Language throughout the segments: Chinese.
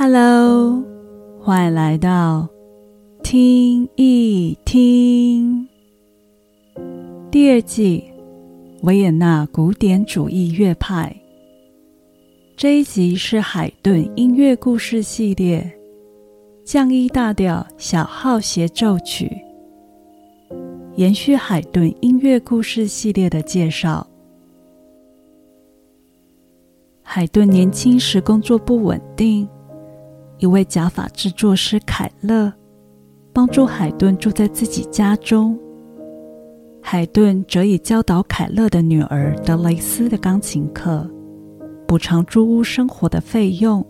Hello，欢迎来到听一听第二季维也纳古典主义乐派。这一集是海顿音乐故事系列降一大调小号协奏曲，延续海顿音乐故事系列的介绍。海顿年轻时工作不稳定。一位假发制作师凯勒帮助海顿住在自己家中，海顿则以教导凯勒的女儿德雷斯的钢琴课补偿租屋生活的费用。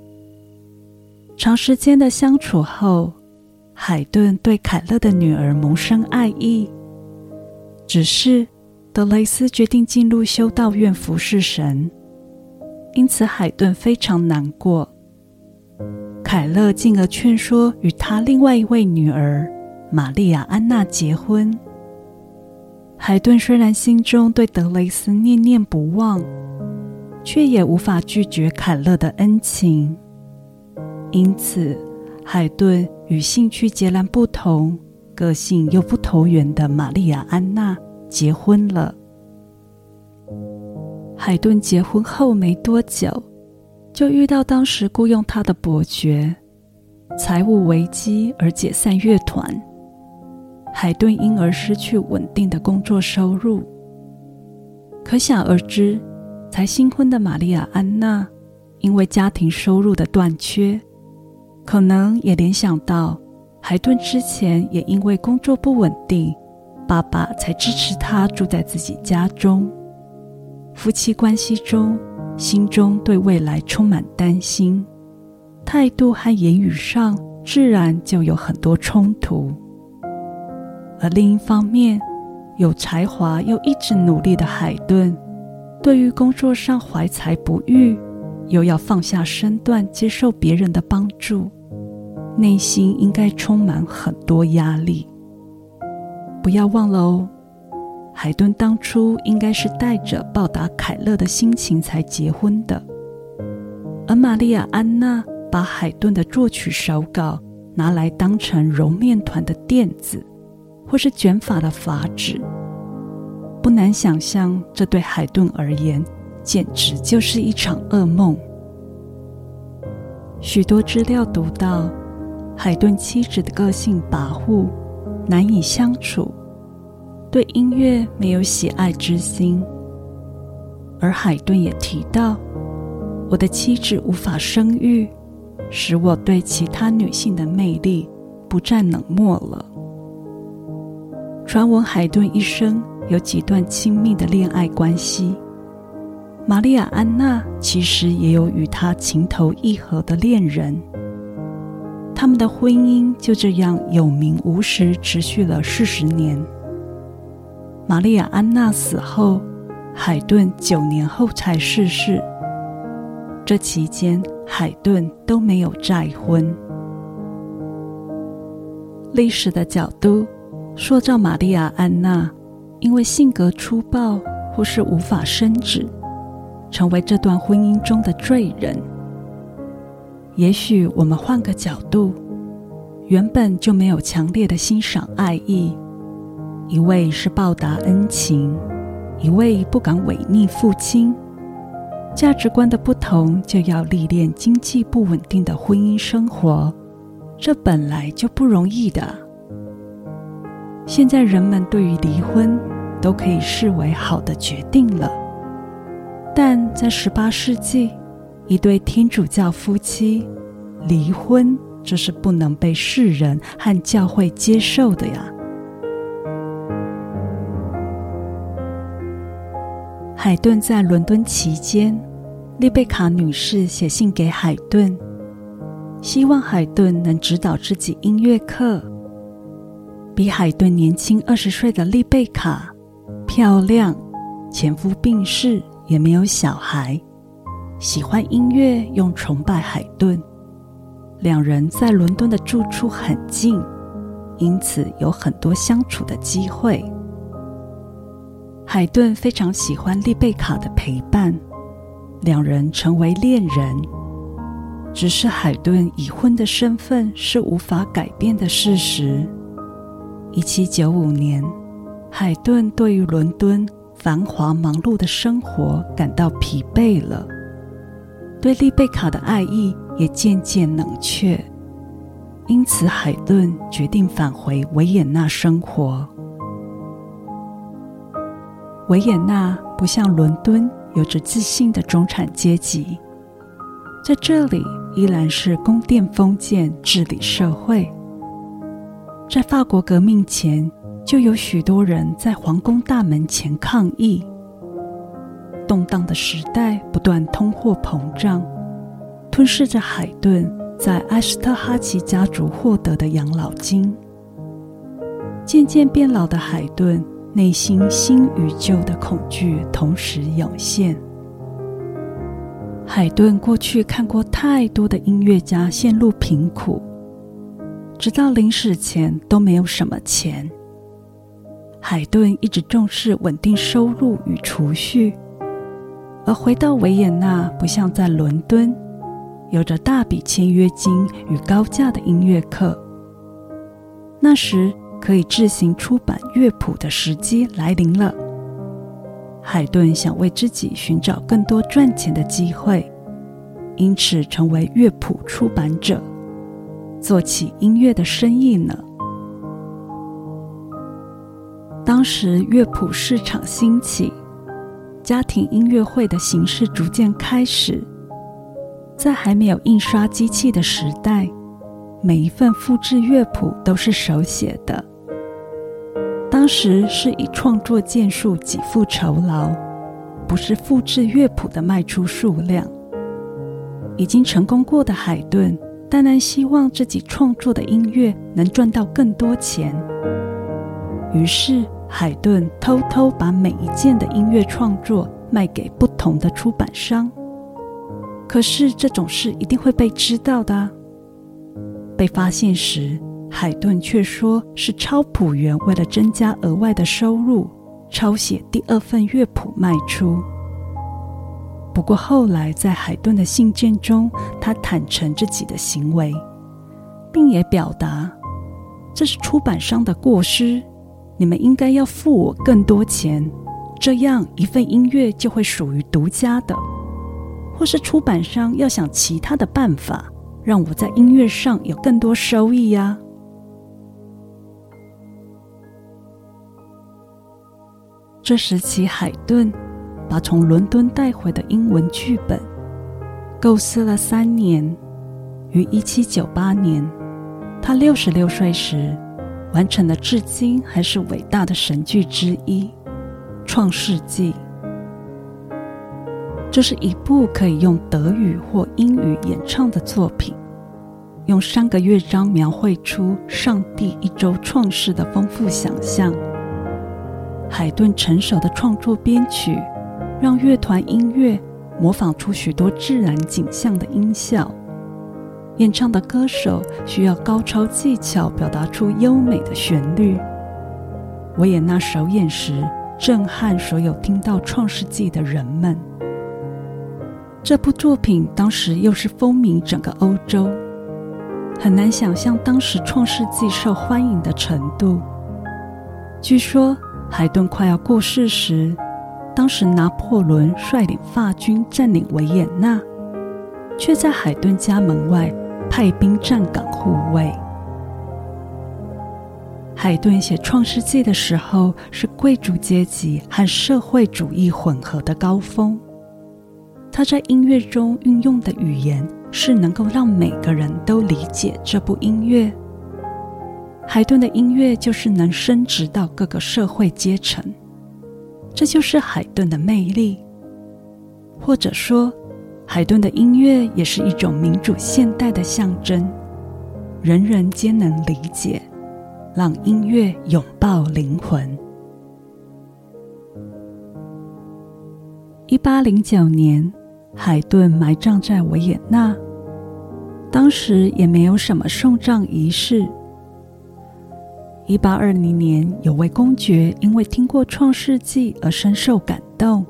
长时间的相处后，海顿对凯勒的女儿萌生爱意。只是德雷斯决定进入修道院服侍神，因此海顿非常难过。凯勒进而劝说与他另外一位女儿玛丽亚·安娜结婚。海顿虽然心中对德雷斯念念不忘，却也无法拒绝凯勒的恩情。因此，海顿与兴趣截然不同、个性又不投缘的玛丽亚·安娜结婚了。海顿结婚后没多久。就遇到当时雇佣他的伯爵财务危机而解散乐团，海顿因而失去稳定的工作收入。可想而知，才新婚的玛利亚·安娜因为家庭收入的断缺，可能也联想到海顿之前也因为工作不稳定，爸爸才支持他住在自己家中。夫妻关系中。心中对未来充满担心，态度和言语上自然就有很多冲突。而另一方面，有才华又一直努力的海顿，对于工作上怀才不遇，又要放下身段接受别人的帮助，内心应该充满很多压力。不要忘了哦。海顿当初应该是带着报答凯勒的心情才结婚的，而玛利亚·安娜把海顿的作曲手稿拿来当成揉面团的垫子，或是卷发的发纸，不难想象，这对海顿而言简直就是一场噩梦。许多资料读到，海顿妻子的个性跋扈，难以相处。对音乐没有喜爱之心，而海顿也提到，我的妻子无法生育，使我对其他女性的魅力不再冷漠了。传闻海顿一生有几段亲密的恋爱关系，玛利亚·安娜其实也有与他情投意合的恋人，他们的婚姻就这样有名无实，持续了四十年。玛丽亚·安娜死后，海顿九年后才逝世。这期间，海顿都没有再婚。历史的角度塑造玛丽亚·安娜，因为性格粗暴或是无法生子，成为这段婚姻中的罪人。也许我们换个角度，原本就没有强烈的欣赏爱意。一位是报答恩情，一位不敢违逆父亲。价值观的不同，就要历练经济不稳定的婚姻生活，这本来就不容易的。现在人们对于离婚都可以视为好的决定了，但在十八世纪，一对天主教夫妻离婚，这是不能被世人和教会接受的呀。海顿在伦敦期间，丽贝卡女士写信给海顿，希望海顿能指导自己音乐课。比海顿年轻二十岁的丽贝卡，漂亮，前夫病逝，也没有小孩，喜欢音乐，又崇拜海顿。两人在伦敦的住处很近，因此有很多相处的机会。海顿非常喜欢丽贝卡的陪伴，两人成为恋人。只是海顿已婚的身份是无法改变的事实。一七九五年，海顿对于伦敦繁华忙碌的生活感到疲惫了，对丽贝卡的爱意也渐渐冷却，因此海顿决定返回维也纳生活。维也纳不像伦敦有着自信的中产阶级，在这里依然是宫殿封建治理社会。在法国革命前，就有许多人在皇宫大门前抗议。动荡的时代不断通货膨胀，吞噬着海顿在埃斯特哈奇家族获得的养老金。渐渐变老的海顿，内心新与旧的恐惧同时涌现。海顿过去看过太多的音乐家陷入贫苦。直到临死前都没有什么钱。海顿一直重视稳定收入与储蓄，而回到维也纳不像在伦敦，有着大笔签约金与高价的音乐课。那时可以自行出版乐谱的时机来临了。海顿想为自己寻找更多赚钱的机会，因此成为乐谱出版者。做起音乐的生意呢。当时乐谱市场兴起，家庭音乐会的形式逐渐开始。在还没有印刷机器的时代，每一份复制乐谱都是手写的。当时是以创作件数给付酬劳，不是复制乐谱的卖出数量。已经成功过的海顿。当然希望自己创作的音乐能赚到更多钱。于是，海顿偷偷把每一件的音乐创作卖给不同的出版商。可是，这种事一定会被知道的。被发现时，海顿却说是抄谱员为了增加额外的收入，抄写第二份乐谱卖出。不过后来，在海顿的信件中，他坦诚自己的行为，并也表达这是出版商的过失，你们应该要付我更多钱，这样一份音乐就会属于独家的；或是出版商要想其他的办法，让我在音乐上有更多收益呀。这时起，海顿。把从伦敦带回的英文剧本构思了三年，于一七九八年，他六十六岁时完成了至今还是伟大的神剧之一《创世纪》。这是一部可以用德语或英语演唱的作品，用三个乐章描绘出上帝一周创世的丰富想象。海顿成熟的创作编曲。让乐团音乐模仿出许多自然景象的音效，演唱的歌手需要高超技巧表达出优美的旋律。维也纳首演时，震撼所有听到《创世纪》的人们。这部作品当时又是风靡整个欧洲，很难想象当时《创世纪》受欢迎的程度。据说海顿快要过世时。当时拿破仑率领法军占领维也纳，却在海顿家门外派兵站岗护卫。海顿写《创世纪》的时候，是贵族阶级和社会主义混合的高峰。他在音乐中运用的语言是能够让每个人都理解这部音乐。海顿的音乐就是能升值到各个社会阶层。这就是海顿的魅力，或者说，海顿的音乐也是一种民主现代的象征，人人皆能理解，让音乐拥抱灵魂。一八零九年，海顿埋葬在维也纳，当时也没有什么送葬仪式。一八二零年，有位公爵因为听过《创世纪》而深受感动，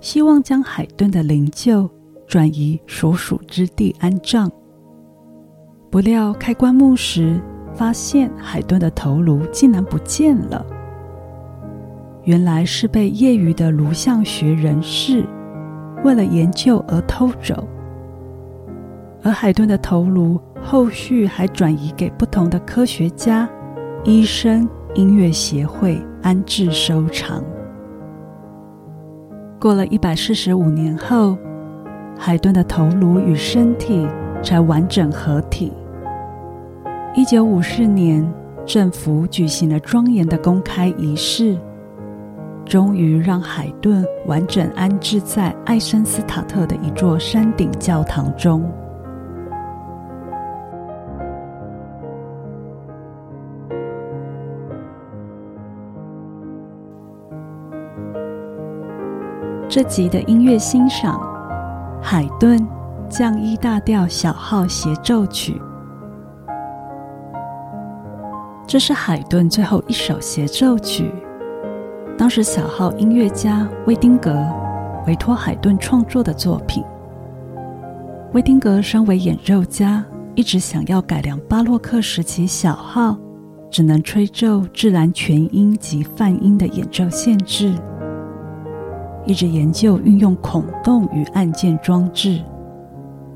希望将海顿的灵柩转移所属之地安葬。不料开棺木时，发现海顿的头颅竟然不见了。原来是被业余的颅相学人士为了研究而偷走。而海顿的头颅后续还转移给不同的科学家、医生、音乐协会安置收藏。过了一百四十五年后，海顿的头颅与身体才完整合体。一九五四年，政府举行了庄严的公开仪式，终于让海顿完整安置在爱森斯塔特的一座山顶教堂中。这集的音乐欣赏，海顿降一大调小号协奏曲。这是海顿最后一首协奏曲。当时小号音乐家威丁格委托海顿创作的作品。威丁格身为演奏家，一直想要改良巴洛克时期小号只能吹奏自然全音及泛音的演奏限制。一直研究运用孔洞与按键装置，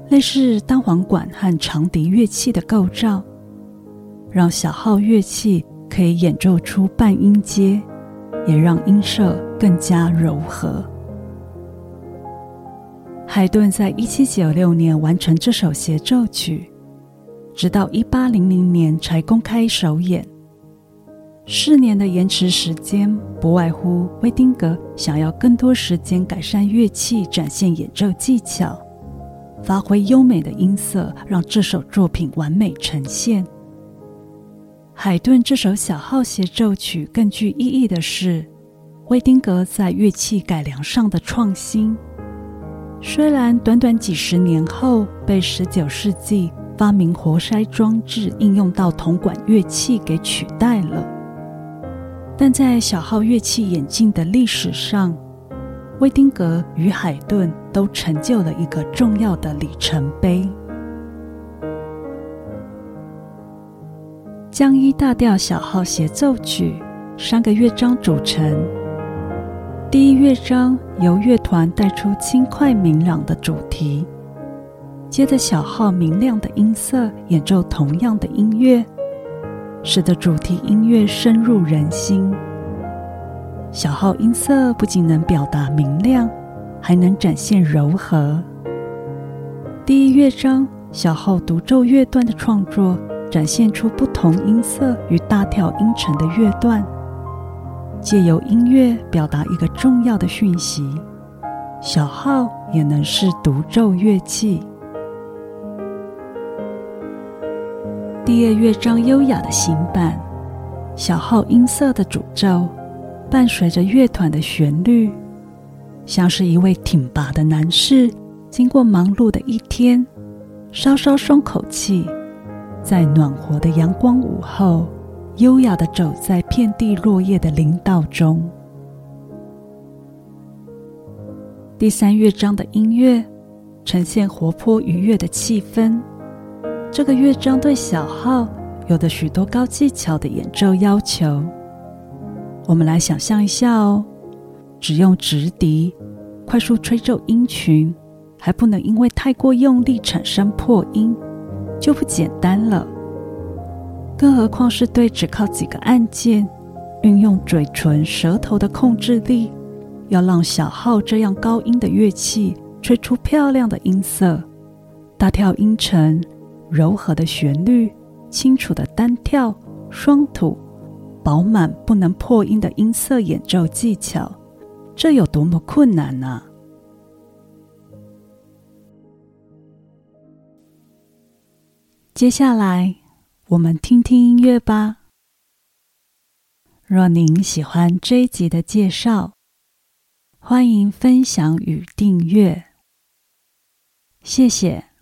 类似单簧管和长笛乐器的构造，让小号乐器可以演奏出半音阶，也让音色更加柔和。海顿在一七九六年完成这首协奏曲，直到一八零零年才公开首演。四年的延迟时间，不外乎威丁格想要更多时间改善乐器，展现演奏技巧，发挥优美的音色，让这首作品完美呈现。海顿这首小号协奏曲更具意义的是，威丁格在乐器改良上的创新。虽然短短几十年后被十九世纪发明活塞装置应用到铜管乐器给取代了。但在小号乐器演进的历史上，威丁格与海顿都成就了一个重要的里程碑。降一大调小号协奏曲三个乐章组成。第一乐章由乐团带出轻快明朗的主题，接着小号明亮的音色演奏同样的音乐。使得主题音乐深入人心。小号音色不仅能表达明亮，还能展现柔和。第一乐章小号独奏乐段的创作，展现出不同音色与大调音程的乐段，借由音乐表达一个重要的讯息。小号也能是独奏乐器。第二乐章优雅的行板，小号音色的诅咒，伴随着乐团的旋律，像是一位挺拔的男士，经过忙碌的一天，稍稍松口气，在暖和的阳光午后，优雅的走在遍地落叶的林道中。第三乐章的音乐呈现活泼愉悦的气氛。这个乐章对小号有着许多高技巧的演奏要求。我们来想象一下哦，只用直笛快速吹奏音群，还不能因为太过用力产生破音，就不简单了。更何况是对只靠几个按键，运用嘴唇、舌头的控制力，要让小号这样高音的乐器吹出漂亮的音色，大跳音程。柔和的旋律，清楚的单跳、双吐，饱满不能破音的音色演奏技巧，这有多么困难呢？接下来，我们听听音乐吧。若您喜欢这一集的介绍，欢迎分享与订阅，谢谢。